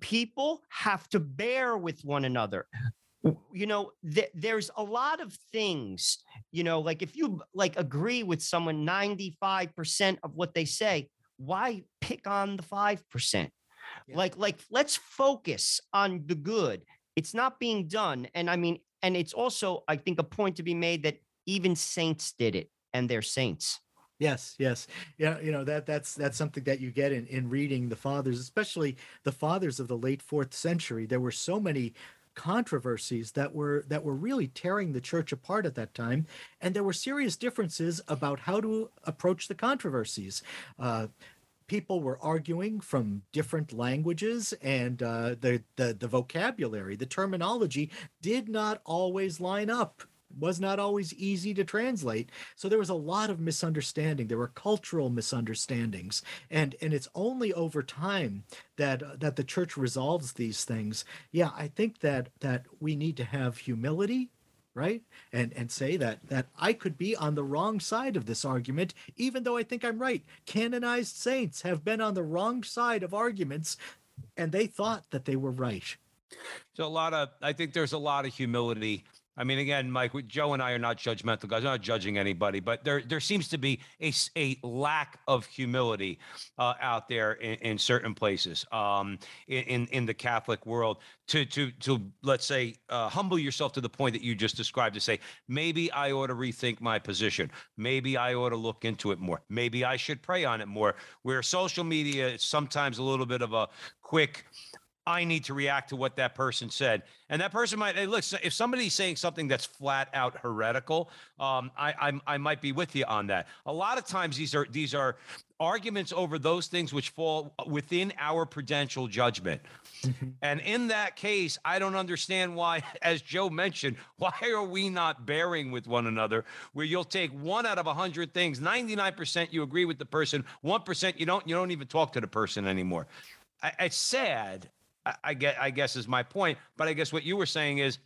People have to bear with one another. You know, th- there's a lot of things, you know, like if you like agree with someone 95% of what they say, why pick on the 5%? Yeah. Like, like let's focus on the good. It's not being done. And I mean, and it's also, I think, a point to be made that even saints did it and they're saints. Yes, yes. Yeah, you know that that's that's something that you get in in reading the fathers, especially the fathers of the late 4th century. There were so many controversies that were that were really tearing the church apart at that time. And there were serious differences about how to approach the controversies. Uh, people were arguing from different languages and uh, the, the the vocabulary the terminology did not always line up was not always easy to translate. So there was a lot of misunderstanding. There were cultural misunderstandings. And and it's only over time that uh, that the church resolves these things. Yeah i think that that we need to have humility right? And and say that that i could be on the wrong side of this argument even though i think i'm right. Canonized saints have been on the wrong side of arguments and they thought that they were right. So a lot of, I think there's a lot of humility. I mean, again, Mike, Joe and I are not judgmental guys. I'm not judging anybody, but there there seems to be a, a lack of humility uh, out there in, in certain places um, in in the Catholic world. To to to let's say uh, humble yourself to the point that you just described. To say maybe I ought to rethink my position. Maybe I ought to look into it more. Maybe I should pray on it more. Where social media is sometimes a little bit of a quick I need to react to what that person said. And that person might, hey, look, if somebody's saying something that's flat out heretical, um, I, I, I might be with you on that. A lot of times these are these are arguments over those things which fall within our prudential judgment. Mm-hmm. And in that case, I don't understand why, as Joe mentioned, why are we not bearing with one another? Where you'll take one out of a hundred things, 99% you agree with the person, 1% you don't, you don't even talk to the person anymore. I, it's sad I, get, I guess is my point. But I guess what you were saying is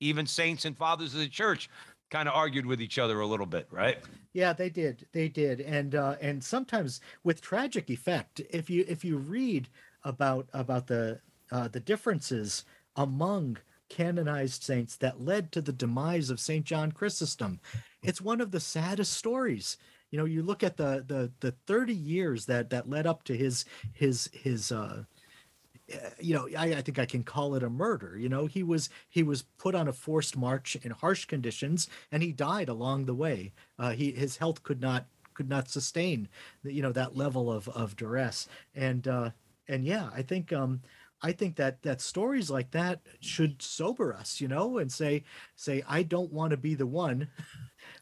even saints and fathers of the church kind of argued with each other a little bit, right? Yeah, they did. They did, and uh, and sometimes with tragic effect. If you if you read about about the uh, the differences among canonized saints that led to the demise of Saint John Chrysostom, it's one of the saddest stories. You know, you look at the the the thirty years that that led up to his his his uh, you know I, I, think i can call it a murder you know? He was he was put on a forced march in harsh conditions and he died along the way. Uh, he his health could not could not sustain you know that level of of duress. And uh and yeah i think um I think that that stories like that should sober us, you know, and say say I don't want to be the one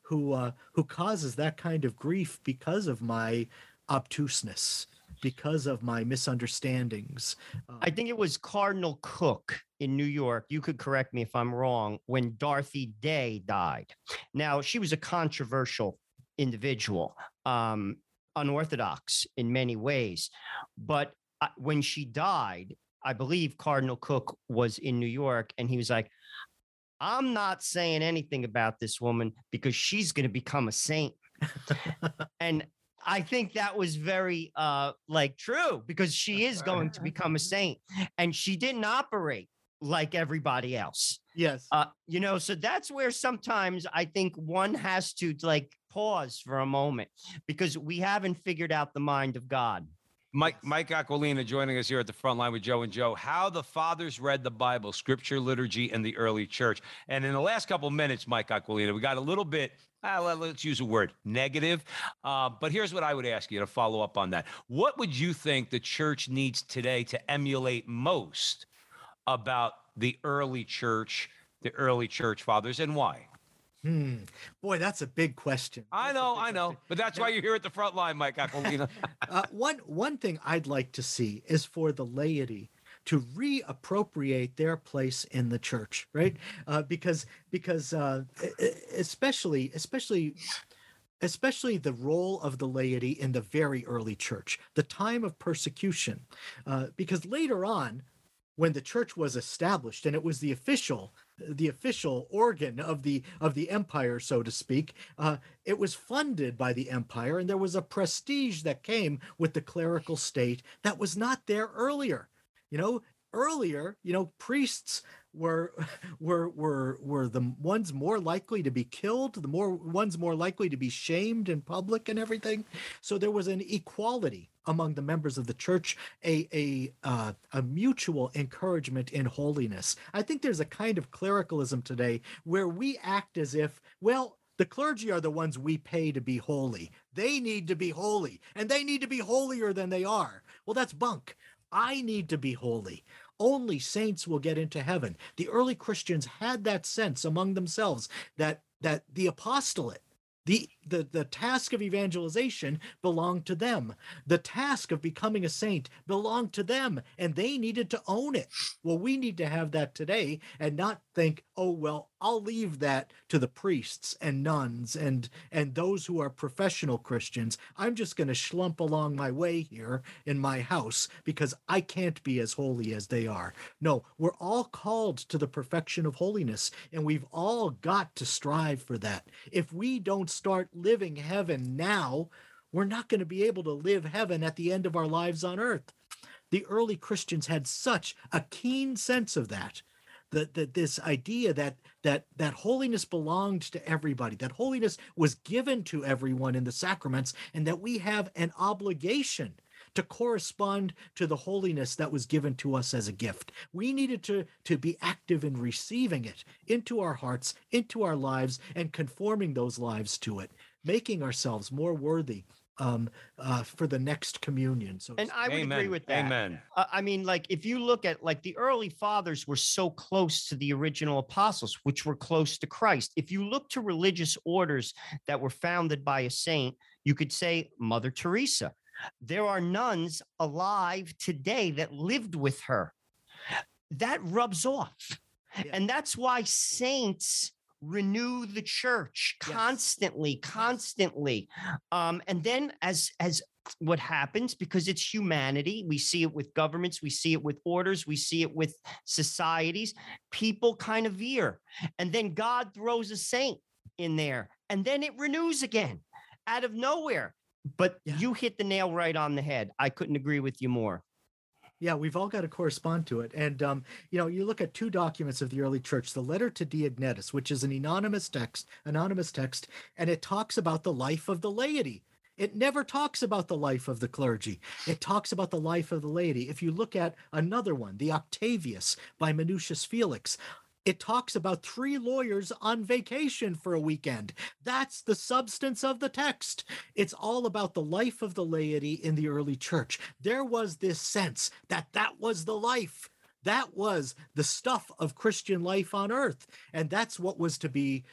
who uh, who causes that kind of grief because of my obtuseness because of my misunderstandings. I think it was Cardinal Cooke in New York. You could correct me if I'm wrong. When Dorothy Day died, now she was a controversial individual, um, unorthodox in many ways, but uh, when she died, I believe Cardinal Cooke was in New York, and he was like. I'm not saying anything about this woman because she's going to become a saint. and I think that was very uh like true because she is going to become a saint and she didn't operate like everybody else. Yes. Uh you know, so that's where sometimes I think one has to like pause for a moment because we haven't figured out the mind of God. Mike Mike Aquilina joining us here at the front line with Joe and Joe. How the fathers read the Bible, Scripture, liturgy, and the early church. And in the last couple minutes, Mike Aquilina, we got a little bit. Uh, let's use a word negative. Uh, but here's what I would ask you to follow up on that. What would you think the church needs today to emulate most about the early church, the early church fathers, and why? Hmm. Boy, that's a big question. That's I know, I know, question. but that's why you're here at the front line, Mike Aquilina. uh, one one thing I'd like to see is for the laity to reappropriate their place in the church, right? Uh, because because uh, especially especially especially the role of the laity in the very early church, the time of persecution, uh, because later on, when the church was established and it was the official the official organ of the of the empire so to speak. Uh, it was funded by the empire and there was a prestige that came with the clerical state that was not there earlier. You know earlier you know priests were were were were the ones more likely to be killed the more ones more likely to be shamed in public and everything so there was an equality among the members of the church a a uh, a mutual encouragement in holiness i think there's a kind of clericalism today where we act as if well the clergy are the ones we pay to be holy. They need to be holy, and they need to be holier than they are. Well, that's bunk. I need to be holy. Only saints will get into heaven. The early Christians had that sense among themselves that that the apostolate the, the, the task of evangelization belonged to them. The task of becoming a saint belonged to them, and they needed to own it. Well, we need to have that today and not think, oh, well, I'll leave that to the priests and nuns and, and those who are professional Christians. I'm just going to schlump along my way here in my house because I can't be as holy as they are. No, we're all called to the perfection of holiness, and we've all got to strive for that. If we don't start living heaven now, we're not going to be able to live heaven at the end of our lives on earth. The early Christians had such a keen sense of that. That, that this idea that that that holiness belonged to everybody that holiness was given to everyone in the sacraments and that we have an obligation to correspond to the holiness that was given to us as a gift. We needed to, to be active in receiving it into our hearts, into our lives, and conforming those lives to it, making ourselves more worthy um, uh, for the next communion. So, and I would Amen. agree with that. Amen. Uh, I mean, like if you look at like the early fathers were so close to the original apostles, which were close to Christ. If you look to religious orders that were founded by a saint, you could say Mother Teresa. There are nuns alive today that lived with her. That rubs off. Yeah. And that's why saints renew the church Yes. constantly, constantly. Um, and then as as what happens because it's humanity we see it with governments we see it with orders we see it with societies people kind of veer and then god throws a saint in there and then it renews again out of nowhere but Yeah. you hit the nail right on the head i couldn't agree with you more Yeah, we've all got to correspond to it. And, um, you know, you look at two documents of the early church the letter to Diognetus, which is an anonymous text, anonymous text, and it talks about the life of the laity. It never talks about the life of the clergy. It talks about the life of the laity. If you look at another one, the Octavius by Minucius Felix, it talks about three lawyers on vacation for a weekend. That's the substance of the text. It's all about the life of the laity in the early church. There was this sense that that was the life. That was the stuff of Christian life on earth. And that's what was to be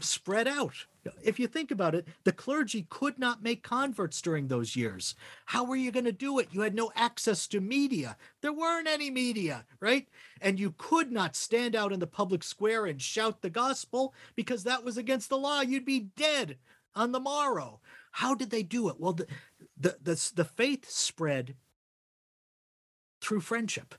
spread out. If you think about it, the clergy could not make converts during those years. How were you going to do it? You had no access to media. There weren't any media, right? And you could not stand out in the public square and shout the gospel because that was against the law. You'd be dead on the morrow. How did they do it? Well, the the the, the faith spread through friendship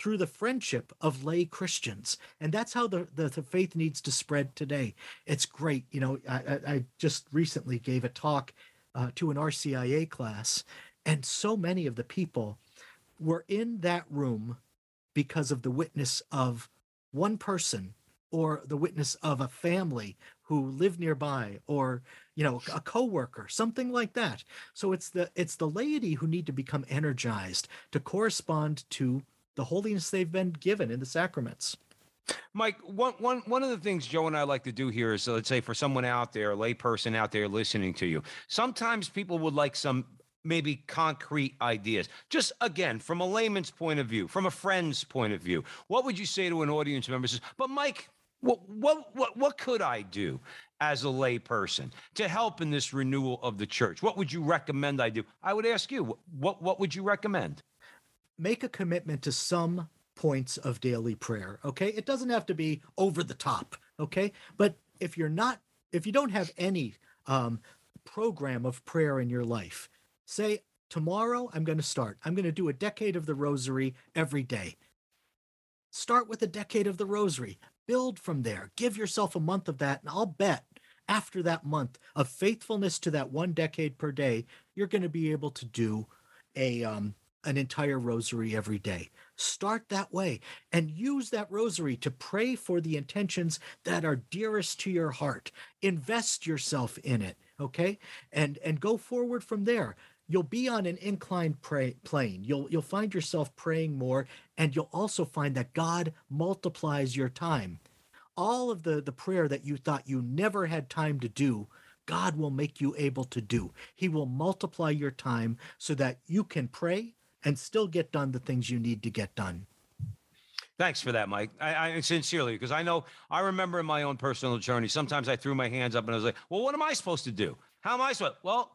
through the friendship of lay Christians. And that's how the, the, the faith needs to spread today. It's great. You know, I, I, just recently gave a talk uh, to an RCIA class, and so many of the people were in that room because of the witness of one person or the witness of a family who lived nearby or you know a coworker something like that so it's the it's the laity who need to become energized to correspond to the holiness they've been given in the sacraments. Mike, one, one, one of the things Joe and I like to do here is, let's say for someone out there, a layperson out there listening to you, sometimes people would like some maybe concrete ideas. Just again, from a layman's point of view, from a friend's point of view, what would you say to an audience member? Says, but Mike, what, what, what, what could I do as a layperson to help in this renewal of the church? What would you recommend I do? I would ask you, what, what would you recommend? Make a commitment to some points of daily prayer, okay? It doesn't have to be over the top, okay? But if you're not, if you don't have any um, program of prayer in your life, say, tomorrow I'm going to start. I'm going to do a decade of the rosary every day. Start with a decade of the rosary. Build from there. Give yourself a month of that, and I'll bet after that month of faithfulness to that one decade per day, you're going to be able to do a um, an entire rosary every day. Start that way and use that rosary to pray for the intentions that are dearest to your heart. Invest yourself in it, okay? And and go forward from there. You'll be on an inclined pray, plane. You'll you'll find yourself praying more and you'll also find that God multiplies your time. All of the the prayer that you thought you never had time to do, God will make you able to do. He will multiply your time so that you can pray and still get done the things you need to get done. Thanks for that, Mike. I, I sincerely, because I know I remember in my own personal journey, sometimes I threw my hands up and I was like, well, what am I supposed to do? How am I supposed? Well,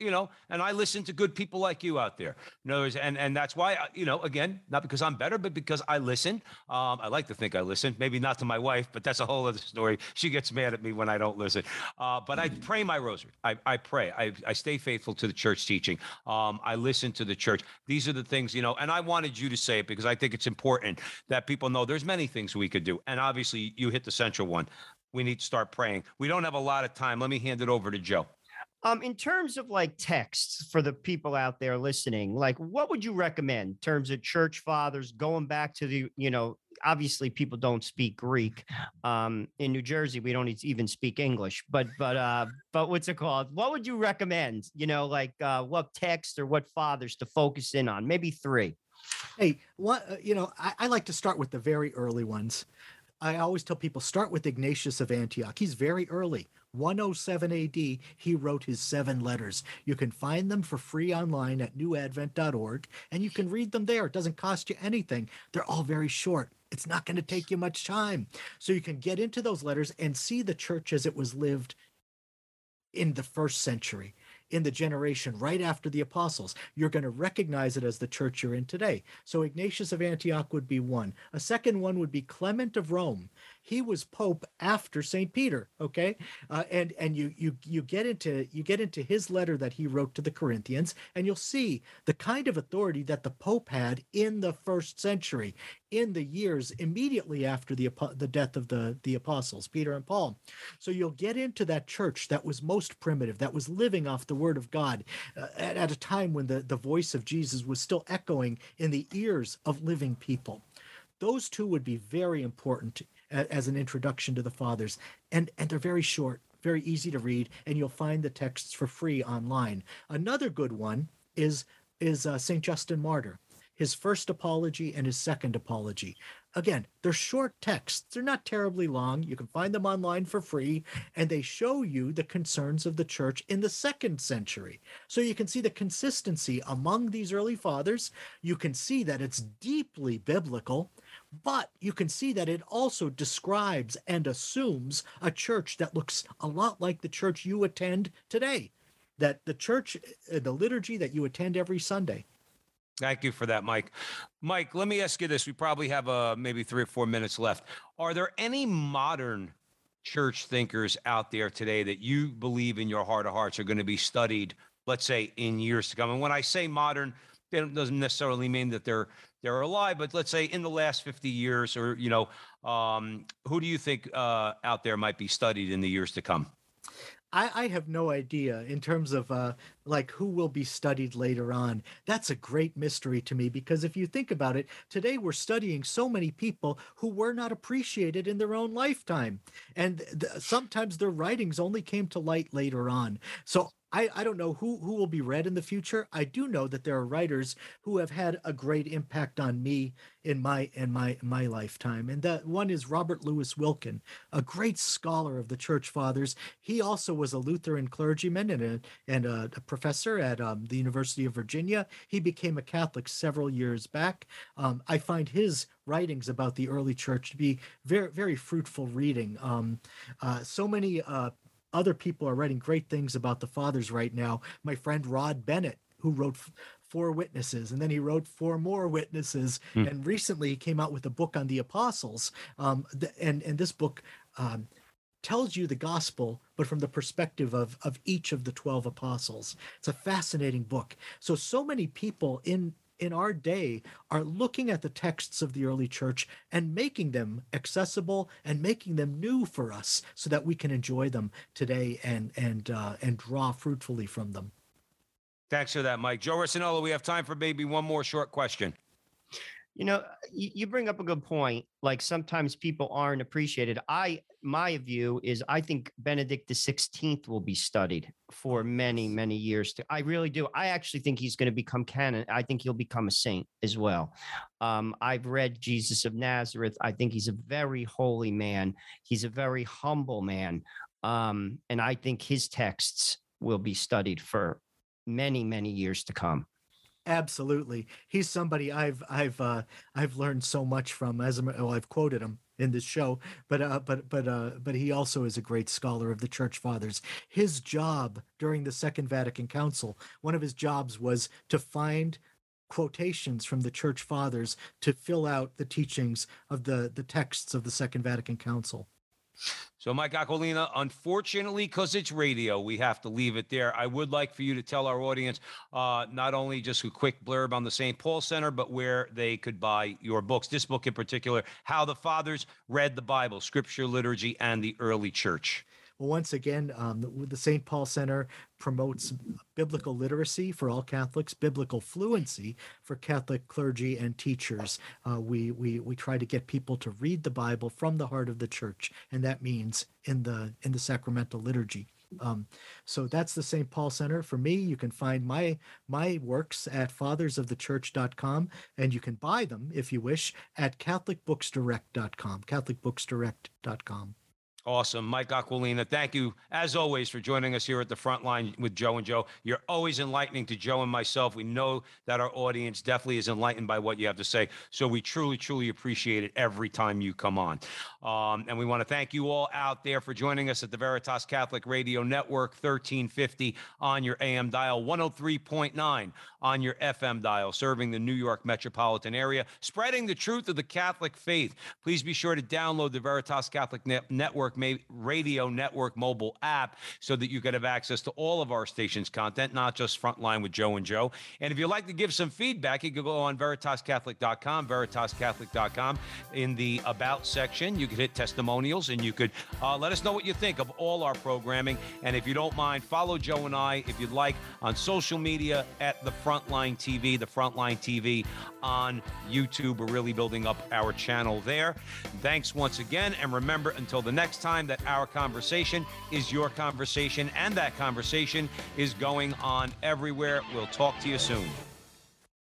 you know, and I listen to good people like you out there. In other words, and and that's why, you know, again, not because I'm better, but because I listen. Um, I like to think I listen. Maybe not to my wife, but that's a whole other story. She gets mad at me when I don't listen. Uh, but I pray my rosary. I, I pray. I, I stay faithful to the church teaching. Um, I listen to the church. These are the things, you know. And I wanted you to say it because I think it's important that people know there's many things we could do. And obviously, you hit the central one. We need to start praying. We don't have a lot of time. Let me hand it over to Joe. Um, in terms of like texts for the people out there listening, like what would you recommend in terms of church fathers going back to the, you know, obviously people don't speak Greek. Um, in New Jersey, we don't even speak English, but but uh, but what's it called? What would you recommend? You know, like uh, what text or what fathers to focus in on? Maybe three. Hey, what uh, you know, I, I like to start with the very early ones. I always tell people start with Ignatius of Antioch. He's very early. 107 AD, he wrote his seven letters. You can find them for free online at newadvent.org and you can read them there. It doesn't cost you anything. They're all very short. It's not going to take you much time. So you can get into those letters and see the church as it was lived in the first century in the generation right after the apostles, you're going to recognize it as the church you're in today. So Ignatius of Antioch would be one. A second one would be Clement of Rome. He was pope after Saint Peter. Okay, uh, and and you you you get into you get into his letter that he wrote to the Corinthians, and you'll see the kind of authority that the pope had in the first century, in the years immediately after the the death of the the apostles Peter and Paul. So you'll get into that church that was most primitive, that was living off the word of God uh, at, at a time when the the voice of Jesus was still echoing in the ears of living people. Those two would be very important as an introduction to the fathers. And and they're very short very easy to read and you'll find the texts for free online. Another good one is is uh, saint justin martyr his first apology and his second apology again they're short texts they're not terribly long you can find them online for free and they show you the concerns of the church in the second century so you can see the consistency among these early fathers you can see that it's deeply biblical but you can see that it also describes and assumes a church that looks a lot like the church you attend today. That the church, uh, the liturgy that you attend every Sunday. Thank you for that, Mike. Mike, let me ask you this. We probably have uh, maybe three or four minutes left. Are there any modern church thinkers out there today that you believe in your heart of hearts are going to be studied, let's say, in years to come? And when I say modern, it doesn't necessarily mean that they're they're alive, but let's say in the last 50 years, or you know, um, who do you think uh, out there might be studied in the years to come? I, I have no idea in terms of uh, like who will be studied later on. That's a great mystery to me because if you think about it, today we're studying so many people who were not appreciated in their own lifetime, and th- sometimes their writings only came to light later on. So I, I don't know who, who will be read in the future. I do know that there are writers who have had a great impact on me in my in my my lifetime. And that one is Robert Louis Wilken, a great scholar of the church fathers. He also was a Lutheran clergyman and a and a, a professor at um, the University of Virginia. He became a Catholic several years back. Um, I find his writings about the early church to be very very fruitful reading. Um, uh, so many uh, other people are writing great things about the fathers right now. My friend Rod Bennett, who wrote Four Witnesses, and then he wrote four more witnesses, hmm. and recently he came out with a book on the apostles. Um, and and this book um, tells you the gospel, but from the perspective of of each of the twelve apostles. It's a fascinating book. So so many people in in our day are looking at the texts of the early church and making them accessible and making them new for us so that we can enjoy them today and and uh, and draw fruitfully from them. Thanks for that, Mike. Joe Rossinello, we have time for maybe one more short question. You know, you bring up a good point. Like sometimes people aren't appreciated. I my view is I think Benedict the 16th will be studied for many, many years. To, I really do. I actually think he's going to become canon. I think he'll become a saint as well. Um, I've read Jesus of Nazareth. I think he's a very holy man. He's a very humble man. Um, and I think his texts will be studied for many, many years to come. Absolutely, he's somebody I've I've uh, I've learned so much from. As a, well, I've quoted him in this show, but uh, but but uh, but he also is a great scholar of the Church Fathers. His job during the Second Vatican Council, one of his jobs was to find quotations from the Church Fathers to fill out the teachings of the the texts of the Second Vatican Council. So, Mike Aquilina, unfortunately, because it's radio, we have to leave it there. I would like for you to tell our audience uh, not only just a quick blurb on the St. Paul Center, but where they could buy your books, this book in particular, How the Fathers Read the Bible, Scripture, Liturgy, and the Early Church. Once again, um, the, the St. Paul Center promotes biblical literacy for all Catholics, biblical fluency for Catholic clergy and teachers. Uh, we, we, we try to get people to read the Bible from the heart of the church, and that means in the, in the sacramental liturgy. Um, so that's the St. Paul Center. For me, you can find my my works at fathersofthechurch.com, and you can buy them if you wish at catholicbooksdirect.com. Catholicbooksdirect.com. Awesome. Mike Aquilina, thank you, as always, for joining us here at the front line with Joe and Joe. You're always enlightening to Joe and myself. We know that our audience definitely is enlightened by what you have to say. So we truly, truly appreciate it every time you come on. Um, and we want to thank you all out there for joining us at the Veritas Catholic Radio Network, 1350 on your AM dial, 103.9 on your FM dial, serving the New York metropolitan area, spreading the truth of the Catholic faith. Please be sure to download the Veritas Catholic Net- Network Radio Network mobile app so that you can have access to all of our station's content, not just Frontline with Joe and Joe. And if you'd like to give some feedback, you can go on veritascatholic.com, veritascatholic.com. In the About section, you could hit testimonials and you could uh, let us know what you think of all our programming. And if you don't mind, follow Joe and I, if you'd like, on social media at the Frontline TV, the Frontline TV on YouTube. We're really building up our channel there. Thanks once again. And remember, until the next time, that our conversation is your conversation and that conversation is going on everywhere. We'll talk to you soon.